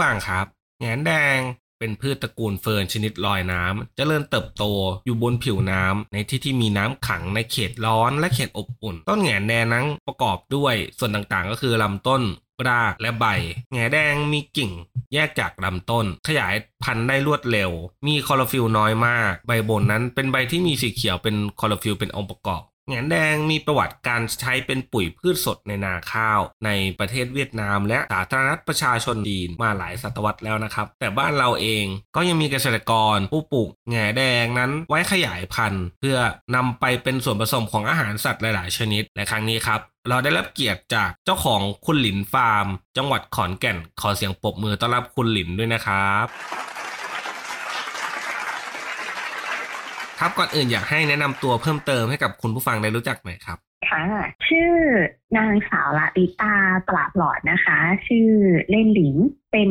ฟังครับแงนแดงเป็นพืชตระกูลเฟิร์นชนิดลอยน้ำจเจริญเติบโตอยู่บนผิวน้ำในที่ที่มีน้ำขังในเขตร้อนและเขตอบอุ่น ต้นแหงนแดงนั้นประกอบด้วยส่วนต่างๆ ก็คือลำต้นรากและใบ แหนแดงมีกิ่ง แยกจากลำต้น ขยายพันธุ์ได้รวดเร็ว มีคลอโรฟิลน้อยมาก ใบบนนั้นเป็นใบที่มีสีเขียวเป็นคลอโรฟิลเป็นองค์ประกอบ แหนแดงมีประวัติการใช้เป็นปุ๋ยพืชสดในนาข้าว ในประเทศเวียดนามและสาธารณรัฐประชาชนจีนมาหลายศตวรรษแล้วนะครับ แต่บ้านเราเองก็ยังมีเกษตรกรผู้ปลูกแหนแดงนั้นไว้ขยายพันธุ์ เพื่อนำไปเป็นส่วนผสมของอาหารสัตว์หลาย ๆ ชนิดและครั้งนี้ครับเราได้รับเกียรติจากเจ้าของคุณหลินฟาร์ม จังหวัดขอนแก่น ขอเสียงปรบมือต้อนรับคุณหลินด้วยนะครับ ครับก่อนอื่นอยากให้แนะนำตัวเพิ่มเติมให้กับคุณผู้ฟังได้รู้จักหน่อยครับค่ะ ชื่อนางสาวละลิตาปราบหลอดนะคะ ชื่อเล่นหลิงเป็น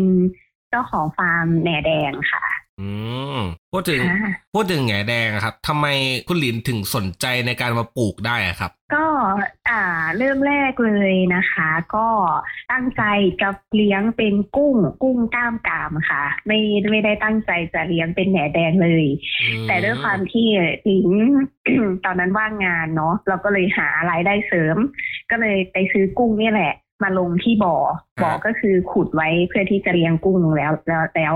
เจ้าของฟาร์มแหน่แดงค่ะ อืม พูดถึงค่ะพูดถึงแหงแดงอะครับทำไมคุณหลินถึงสนใจในการมาปลูกได้อะครับ ก็อ่าเริ่มแรกเลยนะคะ ก็ตั้งใจจะเลี้ยงเป็นกุ้ง กุ้งกล้ามกรามค่ะ ไม่ไม่ได้ตั้งใจจะเลี้ยงเป็นแหน่แดงเลย แต่ด้วยความที่หลิงตอนนั้นว่างงานเนาะเราก็เลยหารายได้เสริม ก็เลยไปซื้อกุ้งนี่แหละ มาลงที่บ่อบ่อก็คือขุดไว้เพื่อที่จะเลี้ยงกุ้งแล้วแล้วแล้ว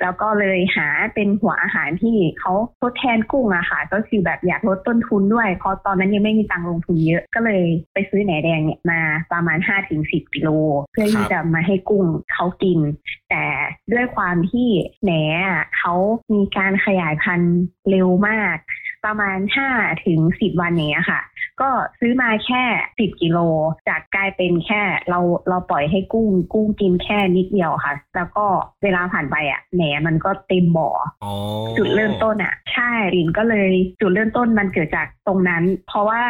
แล้วก็เลยหาเป็นหัวอาหารที่เขาทดแทนกุ้งอะค่ะ ก็คือแบบอยากลดต้นทุนด้วยเพราะตอนนั้นยังไม่มีตังค์ลงทุนเยอะก็เลยไปซื้อแหนแดงเนี่ยมาประมาณ5-10กิโล เพื่อที่จะมาให้กุ้งเขากิน แต่ด้วยความที่แหนอะเขามีการขยายพันธุ์เร็วมาก ประมาณ5ถึง10วันเนี้ยค่ะ ก็ซื้อมาแค่10กิโล จากกลายเป็นแค่เราเราปล่อยให้กุ้งกุ้งกินแค่นิดเดียวค่ะ แล้วก็เวลาผ่านไปอะแหนมันก็เต็มบ่ออ๋อจุดเริ่มต้นอะ ใช่ลินก็เลยจุดเริ่มต้นมันเกิดจากตรงนั้น เพราะว่า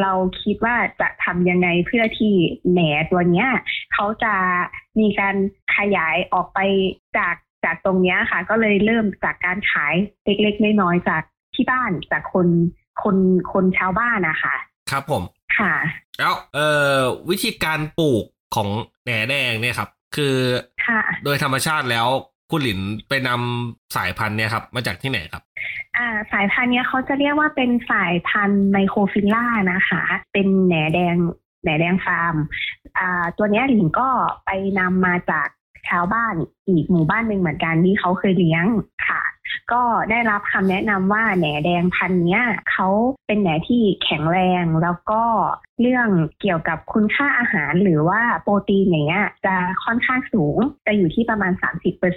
เราคิดว่าจะทำยังไงเพื่อที่แหนตัวเนี้ยเขาจะมีการขยายออกไปจากจากตรงเนี้ยค่ะ ก็เลยเริ่มจากการขายเล็กๆน้อยๆจากที่บ้านจากคนคนคนชาวบ้านนะคะ ครับผม ค่ะ แล้วเอ่อวิธีการปลูกของแหนแดงเนี่ยครับ คือค่ะ โดยธรรมชาติแล้วคุณหลินไปนำสายพันธุ์เนี่ยครับ มาจากที่ไหนครับ อ่าสายพันธุ์เนี้ยเขาจะเรียกว่าเป็นสายพันธุ์ไมโครฟิลล่านะคะ เป็นแหนแดงแหนแดงฟาร์มอ่าตัวเนี้ยหลิงก็ไปนำมาจากชาวบ้านอีกหมู่บ้านหนึ่งเหมือนกันที่เขาเคยเลี้ยงค่ะ ก็ได้รับคำแนะนำว่าแหนแดงพันเนี้ยเขาเป็นแหนที่แข็งแรงแล้วก็ เรื่องเกี่ยวกับคุณค่าอาหารหรือว่าโปรตีนอย่างเงี้ยจะค่อนข้างสูงจะอยู่ที่ประมาณ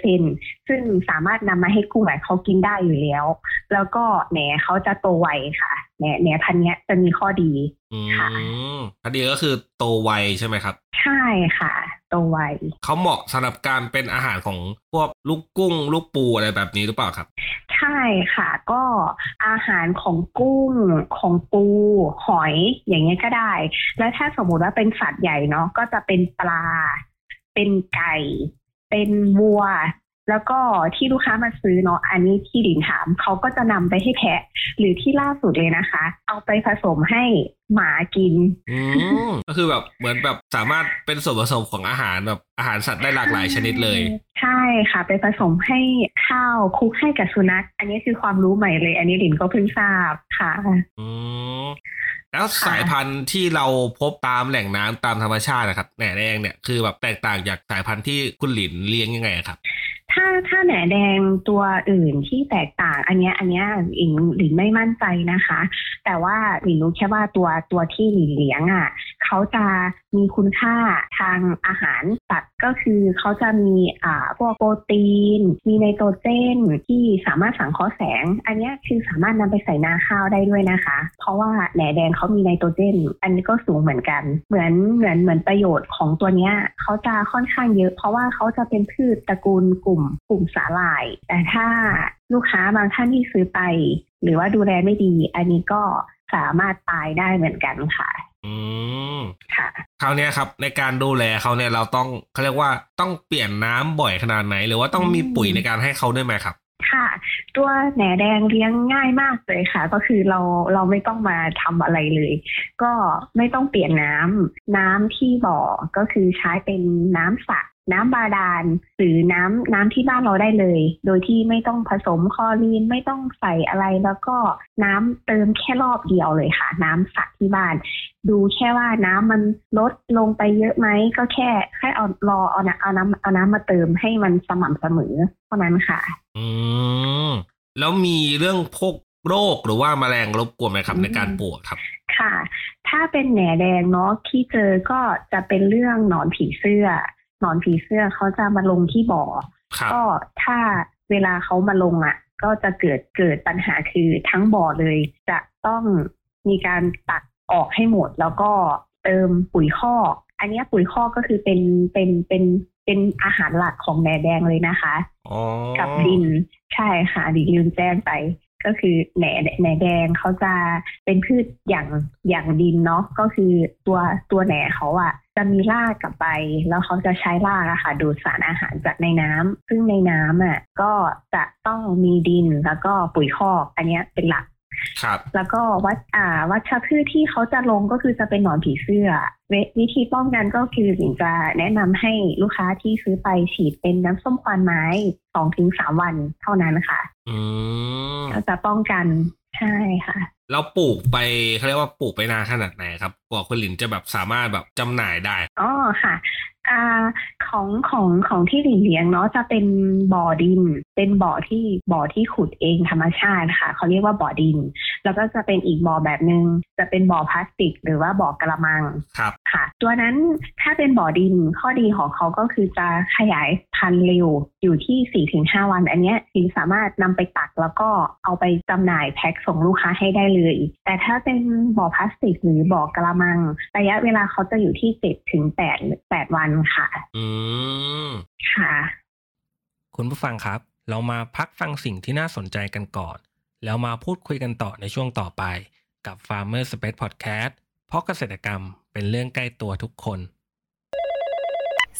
30%ซึ่งสามารถนำมาให้กุ้งแบบเขากินได้อยู่แล้ว แล้วก็แหนเขาจะโตไวค่ะแหนแหนพันธุ์เนี้ยจะมีข้อดีอืค่ะมพอดีก็คือโตไวใช่ไหมครับ ใช่ค่ะโตไวเขาเหมาะสำหรับการเป็นอาหารของพวกลูกกุ้ง ลูกปูอะไรแบบนี้หรือเปล่าครับ ใช่ค่ะ ก็อาหารของกุ้งของปูหอยอย่างเงี้ยก็ได้แล้วถ้าสมมุติว่าเป็นสัตว์ใหญ่เนาะก็จะเป็นปลา เป็นไก่ เป็นวัว แล้วก็ที่ลูกค้ามาซื้อเนาะอันนี้ที่ดินถามเขาก็จะนำไปให้แพะ หรือที่ล่าสุดเลยนะคะ เอาไปผสมให้หมากินอืมก็คือแบบเหมือนแบบสามารถเป็นส่วนผสมของอาหารแบบอาหารสัตว์ได้หลากหลายชนิดเลย ใช่ค่ะ ไปผสมให้ข้าวคลุกให้กับสุนัข อันนี้คือความรู้ใหม่เลย อันนี้ลินก็เพิ่งทราบค่ะอืมแล้วสายพันธุ์ที่เราพบตามแหล่งน้ำตามธรรมชาตินะครับแหน่แดงเนี่ยคือแบบแตกต่างจากสายพันธุ์ที่คุณหลินเลี้ยงยังไงครับ ถ้าถ้าแหนแดงตัวอื่นที่แตกต่าง อันเนี้ยอันเนี้ยหลินหลินไม่มั่นใจนะคะ แต่ว่าหลินรู้แค่ว่าตัวตัวที่หลินเลี้ยงอะเขาจะ มีคุณค่าทางอาหารสัตว์ก็คือเขาจะมีอ่าพวกโปรตีน มีไนโตรเจนที่สามารถสังเคราะห์แสง อันนี้คือสามารถนำไปใส่นาข้าวได้ด้วยนะคะ เพราะว่าแหนแดงเขามีไนโตรเจน อันนี้ก็สูงเหมือนกัน เหมือนเหมือนเหมือนประโยชน์ของตัวเนี้ยเขาจะค่อนข้างเยอะ เพราะว่าเขาจะเป็นพืชตระกูลกลุ่ม กลุ่มสาหร่าย แต่ถ้าลูกค้าบางท่านที่ซื้อไป หรือว่าดูแลไม่ดี อันนี้ก็สามารถตายได้เหมือนกันค่ะ อืมค่ะคราวเนี้ยครับ ในการดูแลเขาเนี่ยเราต้องเขาเรียกว่าต้องเปลี่ยนน้ำบ่อยขนาดไหน หรือว่าต้องมีปุ๋ยในการให้เขาด้วยไหมครับ ค่ะ ตัวแหนแดงเลี้ยงง่ายมากเลยค่ะ ก็คือเราเราไม่ต้องมาทำอะไรเลย ก็ไม่ต้องเปลี่ยนน้ำน้ำที่บ่อก็คือใช้เป็นน้ำสระ น้ำบาดาลหรือน้ำน้ำที่บ้านเราได้เลย โดยที่ไม่ต้องผสมคลอรีนไม่ต้องใส่อะไรแล้วก็น้ำเติมแค่รอบเดียวเลยค่ะ น้ำสระที่บ้าน ดูแค่ว่าน้ำมันลดลงไปเยอะไหมก็แค่แค่เอารอเอาน้ำเอาน้ำเอาน้ำมาเติมให้มันสม่ำเสมอเท่านั้นค่ะ อืมแล้วมีเรื่องพวกโรคหรือว่าแมลงรบกวนไหมครับอืมในการปลูกครับ ค่ะ ถ้าเป็นแหนแดงเนาะที่เจอก็จะเป็นเรื่องหนอนผีเสื้อห นอนผีเสื้อเขาจะมาลงที่บ่อครับก็ถ้าเวลาเขามาลงอะ ก็จะเกิดเกิดปัญหาคือทั้งบ่อเลย จะต้องมีการตัดออกให้หมด แล้วก็เติมปุ๋ยคอก อันเนี้ยปุ๋ยคอกก็คือเป็นเป็นเป็นเป็นอาหารหลักของแหนแดงเลยนะคะอ๋อกับดินใช่ค่ะดินลืมแจ้งไป ก็คือแหนแหนแดงเขาจะเป็นพืชอย่างอย่างดินเนาะก็คือตัวตัวแหนเขาอะจะมีรากกับใบแล้วเขาจะใช้รากอะค่ะดูดสารอาหารจากในน้ำซึ่งในน้ำอะก็จะต้องมีดินแล้วก็ปุ๋ยคอกอันเนี้ยเป็นหลักครับแล้วก็วัดอ่าวัชพืชที่เขาจะลงก็คือจะเป็นหนอนผีเสื้อเววิธีป้องกันก็คือหญิงจะแนะนำให้ลูกค้าที่ซื้อไปฉีดเป็นน้ำส้มควันไม้สองถึงสามวันเท่านั้นค่ะ อืมก็ จะป้องกันใช่ค่ะเราปลูกไปเขาเรียกว่าปลูกไปนานขนาดไหนครับกว่าคุณหลินจะแบบสามารถแบบจำหน่ายได้อ๋อค่ะอ่าของของของที่หลิงเลี้ยงเนาะจะเป็นบ่อดิน เป็นบ่อที่บ่อที่ขุดเองธรรมชาติค่ะเขาเรียกว่าบ่อดิน แล้วก็จะเป็นอีกบ่อแบบหนึง่งจะเป็นบ่อพลาสติก หรือว่าบ่อกระมังครับค่ะ ตัวนั้นถ้าเป็นบ่อดินข้อดีของเขาก็คือจะขยายพันธุ์เร็วอยู่ที่4-5วัน อันเนี้ยถึงสามารถนำไปตักแล้วก็เอาไปจำหน่ายแพ็คส่งลูกค้าให้ได้เลย แต่ถ้าเป็นบ่อพลาสติกหรือบ่อกระมัง ระยะเวลาเขาจะอยู่ที่7ถึง8 8วันค่ะ อืมค่ะ คุณผู้ฟังครับ เรามาพักฟังสิ่งที่น่าสนใจกันก่อน แล้วมาพูดคุยกันต่อในช่วงต่อไป กับ Farmer Space Podcast เพราะเกษตรกรรมเป็นเรื่องใกล้ตัวทุกคน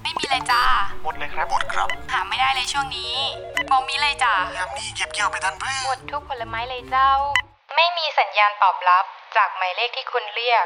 ไม่มี เลยจ้า หมดเลยครับ หมดครับ หาไม่ได้เลยช่วงนี้บอกมีเลยจ้ายามนี้เก็บเกี่ยวไปทันเพื่อหมดทุกผลไม้เลยเจ้า ไม่มีสัญญาณตอบรับจากหมายเลขที่คุณเรียก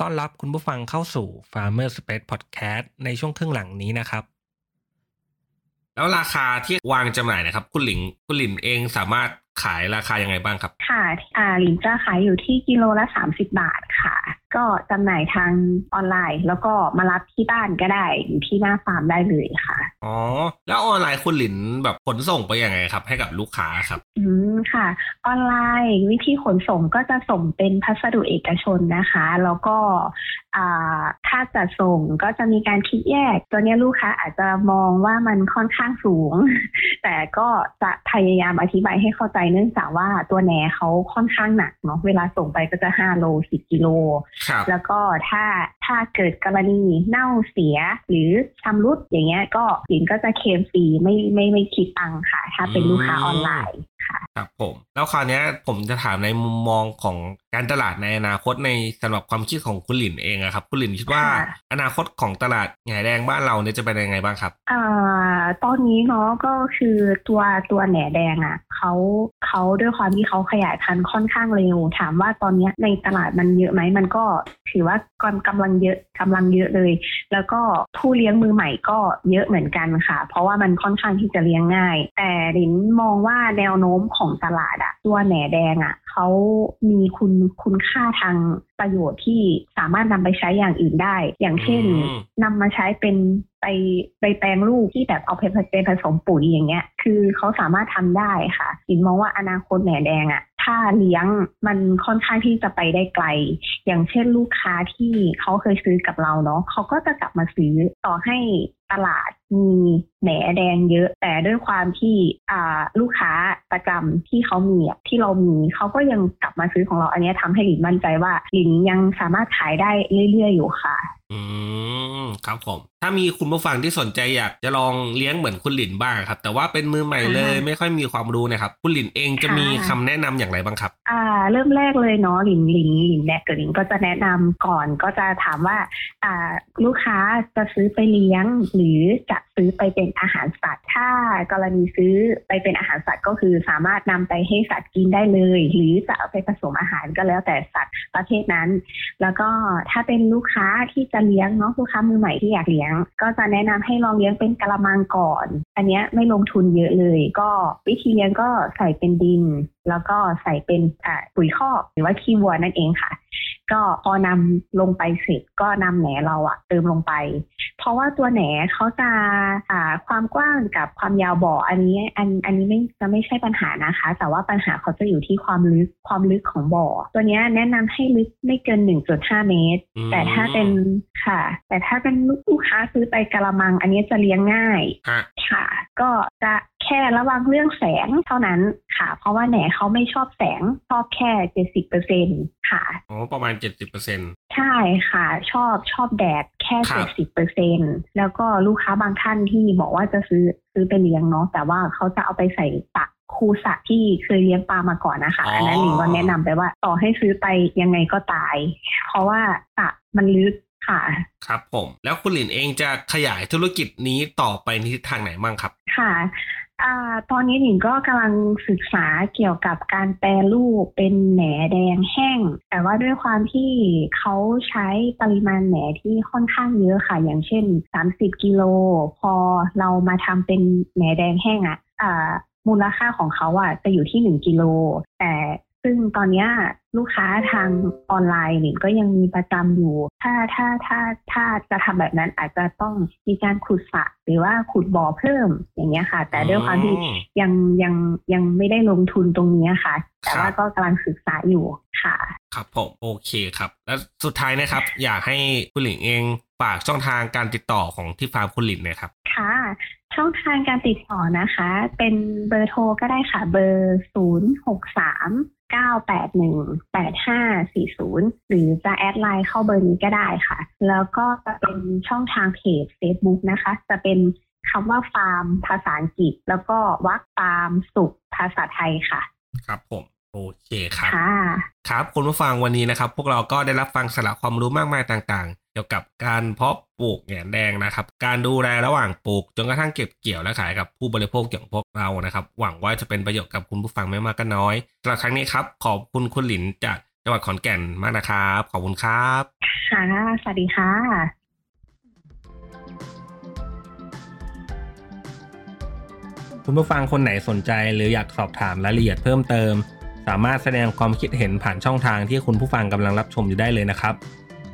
ต้อนรับคุณผู้ฟังเข้าสู่ Farmer Space Podcast ในช่วงครึ่งหลังนี้นะครับ แล้วราคาที่วางจำหน่ายนะครับ คุณหลิงคุณหลินเองสามารถขายราคายังไงบ้างครับ ค่ะอ่าหลินจะขายอยู่ที่กิโลละ 30 บาทค่ะ ก็จำหน่ายทางออนไลน์ แล้วก็มารับที่บ้านก็ได้อยู่ที่หน้าฟาร์มได้เลยค่ะ อ๋อ แล้วออนไลน์คุณหลินแบบขนส่งไปยังไงครับ ให้กับลูกค้าครับ อืม ค่ะ ออนไลน์วิธีขนส่งก็จะส่งเป็นพัสดุเอกชนนะคะ แล้วก็ ค่าจัดส่งก็จะมีการคิดแยก ตัวเนี้ยลูกค้าอาจจะมองว่ามันค่อนข้างสูง แต่ก็จะพยายามอธิบายให้เข้าใจเนื่องจากว่าตัวแหนเขาค่อนข้างหนักเนาะเวลาส่งไปก็จะ5โล10กิโลครับแล้วก็ถ้าถ้าเกิดกรณีเน่าเสียหรือชำรุดอย่างเงี้ยก็หลินก็จะเคลมฟรีไม่ไม่ไม่คิดตังค์ค่ะ ถ้าเป็นลูกค้าออนไลน์ค่ะครับผม แล้วคราวเนี้ยผมจะถามในมุมมองของ การตลาดในอนาคตในสำหรับความคิดของคุณหลินเองอะครับ คุณหลินคิดว่าค่ะอนาคตของตลาดแหง่แดงบ้านเราเนี่ยจะเป็นยังไงบ้างครับอ่า ตอนนี้เนาะก็คือตัวตัวแหนแดงอะ่ะเขาเขาด้วยความที่เขาขยายพันธุ์ค่อนข้างเร็ว ถามว่าตอนเนี้ยในตลาดมันเยอะไหมมันก็ถือว่ากำกำลังเยอะกำลังเยอะเลย แล้วก็ผู้เลี้ยงมือใหม่ก็เยอะเหมือนกันค่ะ เพราะว่ามันค่อนข้างที่จะเลี้ยงง่าย แต่ลินมองว่าแนวโน้มของตลาดอะตัวแหนแดงอะเขามีคุณคุณค่าทางประโยชน์ที่สามารถนำไปใช้อย่างอื่นได้ อย่างเช่นอืมนำมาใช้เป็น ไปไปแปลงรูปที่แบบเอาไปไปผสมปุ๋ยอย่างเงี้ย คือเขาสามารถทำได้ค่ะลินมองว่าอนาคตแหนแดงอะถ้าเลี้ยงมันค่อนข้างที่จะไปได้ไกล อย่างเช่นลูกค้าที่เขาเคยซื้อกับเราเนาะเขาก็จะกลับมาซื้อต่อให้ตลาดมีแหนแดงเยอะ แต่ด้วยความที่อ่าลูกค้าประจำที่เขามีที่เรามีเขาก็ยังกลับมาซื้อของเราอันนี้ยทำให้หลินมั่นใจว่าหลินยังสามารถขายได้เรื่อยๆอยู่ค่ะ อืม ครับผม ถ้ามีคุณผู้ฟังที่สนใจอยากจะลองเลี้ยงเหมือนคุณหลินบ้างครับ แต่ว่าเป็นมือใหม่เลยค่ะไม่ค่อยมีความรู้นะครับ คุณหลินเองจะค่ะมีคำแนะนำอย่างไรบ้างครับ อ่า เริ่มแรกเลยเนาะหลินหลินหลินแดกกับหลินก็จะแนะนำก่อนก็จะถามว่า อ่า ลูกค้าจะซื้อไปเลี้ยง หรือจะซื้อไปเป็นอาหารสัตว์ถ้ากรณีซื้อไปเป็นอาหารสัตว์ก็คือสามารถนำไปให้สัตว์กินได้เลย หรือจะเอาไปผสมอาหารก็แล้วแต่สัตว์ประเภทนั้น แล้วก็ถ้าเป็นลูกค้าที่จะเลี้ยงเนาะลูกค้ามือใหม่ที่อยากเลี้ยง ก็จะแนะนำให้ลองเลี้ยงเป็นกระมังก่อน อันนี้ไม่ลงทุนเยอะเลย ก็วิธีเลี้ยงก็ใส่เป็นดิน แล้วก็ใส่เป็นปุ๋ยคอกหรือว่าขี้วัวนั่นเองค่ะ ก็พอนำลงไปเสร็จก็นำแหนเราอะเติมลงไป เพราะว่าตัวแหนเขาจะอ่าความกว้างกับความยาวบ่ออันนี้อันอันนี้ไม่จะไม่ใช่ปัญหานะคะ แต่ว่าปัญหาเขาจะอยู่ที่ความลึกความลึกของบ่อ ตัวเนี้ยแนะนำให้ลึกไม่เกิน 1.5 เมตรอืมแต่ถ้าเป็นค่ะ แต่ถ้าเป็นลูกค้าซื้อไปกะละมัง อันนี้จะเลี้ยงง่ายฮะค่ะ ก็จะแค่ระวังเรื่องแสงเท่านั้นค่ะ เพราะว่าแหนเขาไม่ชอบแสงชอบแค่70%ค่ะอ๋อประมาณเจ็ดสิบเปอร์เซ็นต์ใช่ค่ะ ชอบชอบแดดแค่ครัเจ็บดสิบเปอร์เซ็นแล้วก็ลูกค้าบางท่านที่บอกว่าจะซื้อซื้อไปเลี้ยงเนาะแต่ว่าเขาจะเอาไปใส่ตักคูสระที่เคยเลี้ยงปลามาก่อนนะคะอันนั้นหลิงก็แนะนำไปว่าต่อให้ซื้อไปยังไงก็ตาย เพราะว่าสระมันลึกค่ะครับผม แล้วคุณหลินเองจะขยายธุรกิจนี้ต่อไปในทิศทางไหนบ้างครับ ค่ะ อ่า ตอนนี้หนิงก็กำลังศึกษาเกี่ยวกับการแปรรูปเป็นแหนแดงแห้ง แต่ว่าด้วยความที่เขาใช้ปริมาณแหนที่ค่อนข้างเยอะค่ะ อย่างเช่น 30 กิโล พอเรามาทำเป็นแหนแดงแห้งอะอะมูลค่าของเขาอะจะอยู่ที่ 1 กิโล แต่ ซึ่งตอนเนี้ยลูกค้าทางออนไลน์หนิงก็ยังมีประจำอยู่ ถ้าถ้าถ้าถ้าจะทำแบบนั้นอาจจะต้องมีการขุดสระหรือว่าขุดบ่อเพิ่มอย่างเงี้ยค่ะ แต่ด้วยความที่อืมยังยังยังไม่ได้ลงทุนตรงนี้ค่ะ แต่ว่าครับก็กำลังศึกษาอยู่ค่ะ ครับผมโอเคครับ แล้วสุดท้ายนะครับ อยากให้คุณหลินเองฝากช่องทางการติดต่อของที่ฟาร์มคุณหลินหนะครับค่ะช่องทางการติดต่อนะคะ เป็นเบอร์โทรก็ได้ค่ะ เบอร์0 6 3 9 8 1 8 5 4 0 หรือจะ add ไลน์เข้าเบอร์นี้ก็ได้ค่ะ แล้วก็จะเป็นช่องทางเพจ Facebook นะคะ จะเป็นคำว่าฟาร์มภาษาอังกฤษ แล้วก็วรรคฟาร์มสุขภาษาไทยค่ะ ครับผมโอเคครับค่ะครับคุณผู้ฟังวันนี้นะครับ พวกเราก็ได้รับฟังสาระความรู้มากมายต่างๆเกี่ยวกับการเพาะปลูกแหนแดงนะครับ การดูแลระหว่างปลูก จนกระทั่งเก็บเกี่ยวและขายกับผู้บริโภคอย่างพวกเรานะครับ หวังว่าจะเป็นประโยชน์กับคุณผู้ฟังไม่มากก็น้อยสำหรับครั้งนี้ครับ ขอบคุณคุณหลินจากจังหวัดขอนแก่นมากนะครับ ขอบคุณครับค่ะสวัสดีค่ะ คุณผู้ฟังคนไหนสนใจหรืออยากสอบถามรายละเอียดเพิ่มเติม สามารถแสดงความคิดเห็นผ่านช่องทางที่คุณผู้ฟังกำลังรับชมอยู่ได้เลยนะครับ